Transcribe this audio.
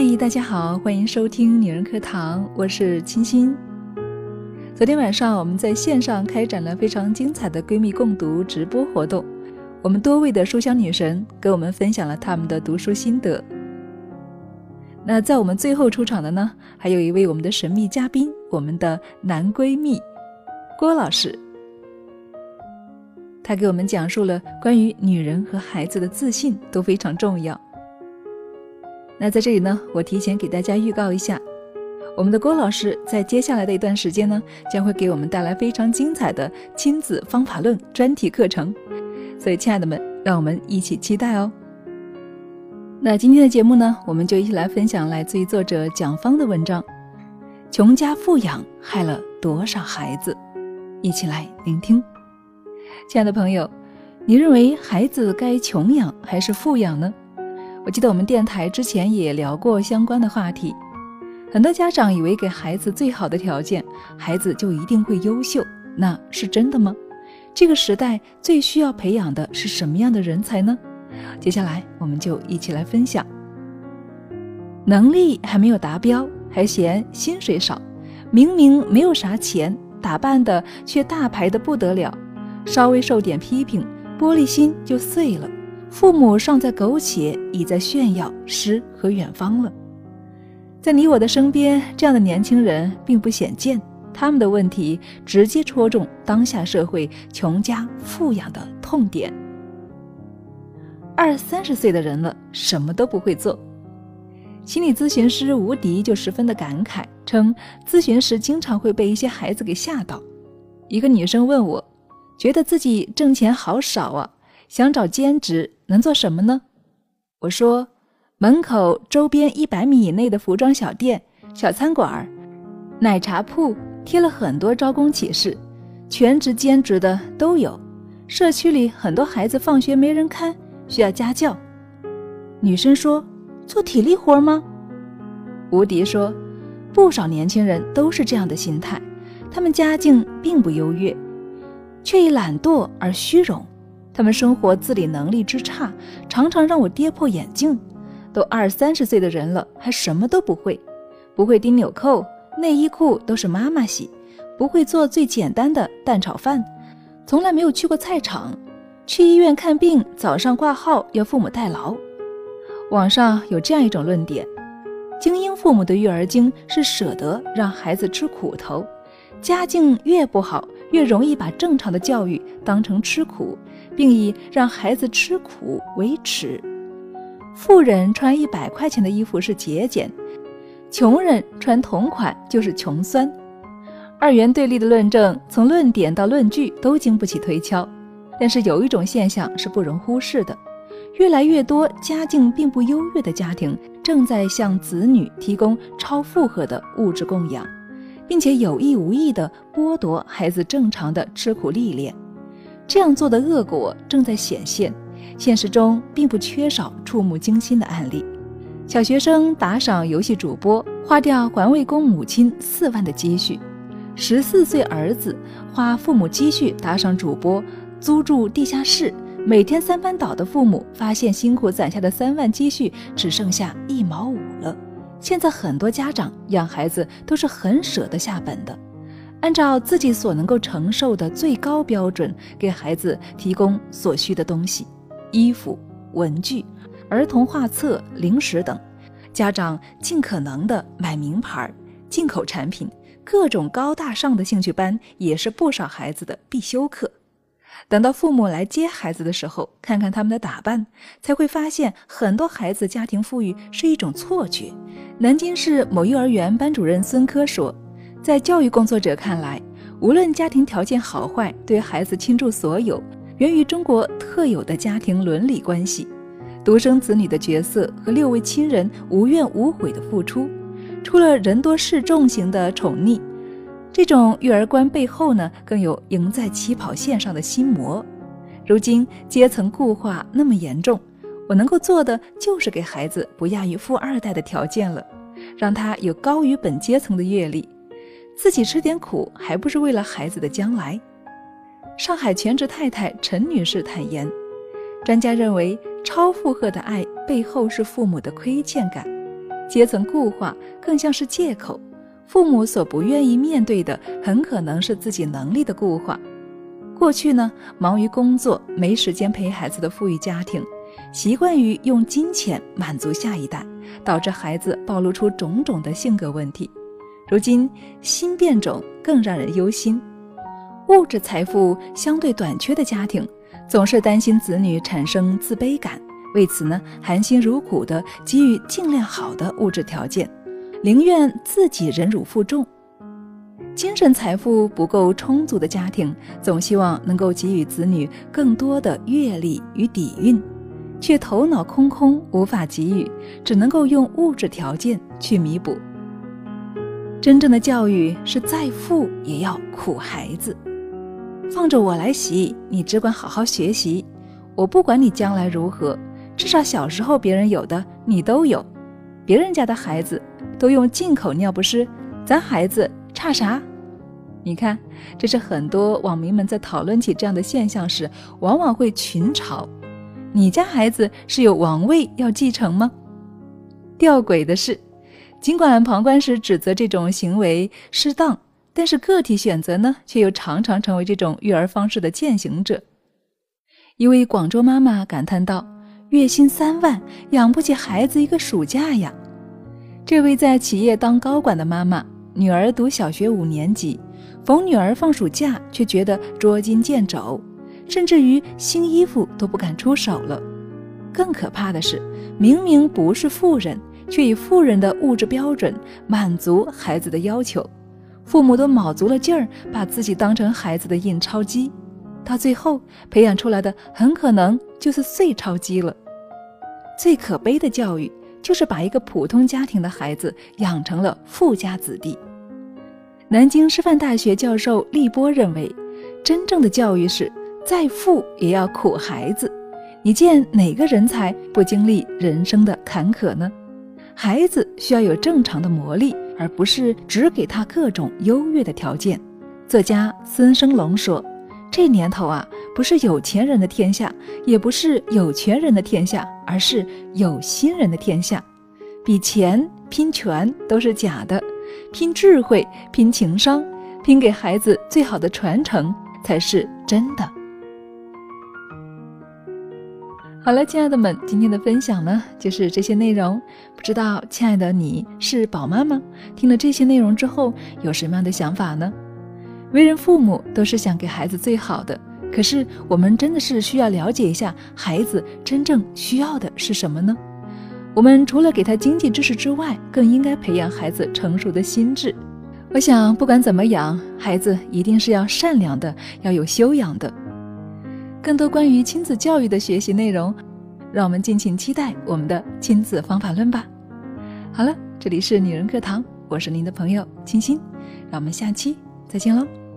嗨，大家好，欢迎收听女人课堂，我是清新。昨天晚上我们在线上开展了非常精彩的闺蜜共读直播活动，我们多位的书香女神给我们分享了他们的读书心得。那在我们最后出场的呢，还有一位我们的神秘嘉宾，我们的男闺蜜郭老师。他给我们讲述了关于女人和孩子的自信都非常重要。那在这里呢，我提前给大家预告一下，我们的郭老师在接下来的一段时间呢，将会给我们带来非常精彩的亲子方法论专题课程。所以，亲爱的们，让我们一起期待哦。那今天的节目呢，我们就一起来分享来自于作者蒋方的文章《穷家富养害了多少孩子》，一起来聆听。亲爱的朋友，你认为孩子该穷养还是富养呢？我记得我们电台之前也聊过相关的话题。很多家长以为给孩子最好的条件，孩子就一定会优秀，那是真的吗？这个时代最需要培养的是什么样的人才呢？接下来我们就一起来分享。能力还没有达标，还嫌薪水少，明明没有啥钱，打扮的却大牌的不得了。稍微受点批评，玻璃心就碎了。父母尚在苟且，已在炫耀诗和远方了。在你我的身边，这样的年轻人并不鲜见。他们的问题直接戳中当下社会穷家富养的痛点。二三十岁的人了，什么都不会做。心理咨询师吴迪就十分的感慨，称咨询时经常会被一些孩子给吓到。一个女生问我。觉得自己挣钱好少啊，想找兼职，能做什么呢？我说，门口周边一百米以内的服装小店、小餐馆、奶茶铺贴了很多招工启事，全职兼职的都有。社区里很多孩子放学没人看，需要家教。女生说，做体力活吗？吴迪说，不少年轻人都是这样的心态，他们家境并不优越。却以懒惰而虚荣，他们生活自理能力之差，常常让我跌破眼镜。都二三十岁的人了，还什么都不会，不会钉纽扣，内衣裤都是妈妈洗，不会做最简单的蛋炒饭，从来没有去过菜场，去医院看病早上挂号要父母代劳。网上有这样一种论点：精英父母的育儿经是舍得让孩子吃苦头，家境越不好。越容易把正常的教育当成吃苦，并以让孩子吃苦为耻。富人穿一百块钱的衣服是节俭，穷人穿同款就是穷酸。二元对立的论证，从论点到论据都经不起推敲。但是有一种现象是不容忽视的：越来越多家境并不优越的家庭正在向子女提供超负荷的物质供养。并且有意无意地剥夺孩子正常的吃苦历练，这样做的恶果正在显现。现实中并不缺少触目惊心的案例：小学生打赏游戏主播，花掉环卫工母亲四万的积蓄；十四岁儿子花父母积蓄打赏主播租住地下室，每天三班倒的父母发现辛苦攒下的三万积蓄只剩下一毛五了。现在很多家长养孩子都是很舍得下本的，按照自己所能够承受的最高标准给孩子提供所需的东西，衣服、文具、儿童画册、零食等。家长尽可能的买名牌、进口产品，各种高大上的兴趣班也是不少孩子的必修课。等到父母来接孩子的时候，看看他们的打扮，才会发现很多孩子家庭富裕是一种错觉。南京市某幼儿园班主任孙科说，在教育工作者看来，无论家庭条件好坏，对孩子倾注所有，源于中国特有的家庭伦理关系。独生子女的角色和六位亲人无怨无悔的付出，除了人多势众型的宠溺。这种育儿观背后呢，更有赢在起跑线上的心魔。如今阶层固化那么严重，我能够做的就是给孩子不亚于富二代的条件了，让他有高于本阶层的阅历，自己吃点苦，还不是为了孩子的将来？上海全职太太陈女士坦言，专家认为超负荷的爱背后是父母的亏欠感。阶层固化更像是借口。父母所不愿意面对的，很可能是自己能力的固化。过去呢，忙于工作，没时间陪孩子的富裕家庭，习惯于用金钱满足下一代，导致孩子暴露出种种的性格问题。如今新变种更让人忧心，物质财富相对短缺的家庭，总是担心子女产生自卑感，为此呢，含辛茹苦地给予尽量好的物质条件。宁愿自己忍辱负重，精神财富不够充足的家庭，总希望能够给予子女更多的阅历与底蕴，却头脑空空，无法给予，只能够用物质条件去弥补。真正的教育是再富也要苦孩子，放着我来洗，你只管好好学习，我不管你将来如何，至少小时候别人有的你都有，别人家的孩子。都用进口尿不湿，咱孩子差啥？你看，这是很多网民们在讨论起这样的现象时，往往会群嘲：你家孩子是有王位要继承吗？吊诡的是，尽管旁观时指责这种行为失当，但是个体选择呢，却又常常成为这种育儿方式的践行者。一位广州妈妈感叹道：“月薪三万，养不起孩子一个暑假呀。”这位在企业当高管的妈妈，女儿读小学五年级，逢女儿放暑假却觉得捉襟见肘，甚至于新衣服都不敢出手了。更可怕的是，明明不是富人，却以富人的物质标准满足孩子的要求，父母都卯足了劲儿把自己当成孩子的印钞机，到最后培养出来的很可能就是碎钞机了。最可悲的教育。就是把一个普通家庭的孩子养成了富家子弟。南京师范大学教授厉波认为，真正的教育是再富也要苦孩子。你见哪个人才不经历人生的坎坷呢？孩子需要有正常的磨砺，而不是只给他各种优越的条件。作家孙生龙说：“这年头啊。”不是有钱人的天下，也不是有权人的天下，而是有心人的天下。比钱拼权都是假的，拼智慧、拼情商、拼给孩子最好的传承才是真的。好了，亲爱的们，今天的分享呢就是这些内容。不知道亲爱的你是宝妈吗？听了这些内容之后有什么样的想法呢？为人父母都是想给孩子最好的。可是，我们真的是需要了解一下孩子真正需要的是什么呢？我们除了给他经济知识之外，更应该培养孩子成熟的心智。我想，不管怎么养孩子，一定是要善良的，要有修养的。更多关于亲子教育的学习内容，让我们敬请期待我们的亲子方法论吧。好了，这里是女人课堂，我是您的朋友清新，让我们下期再见喽。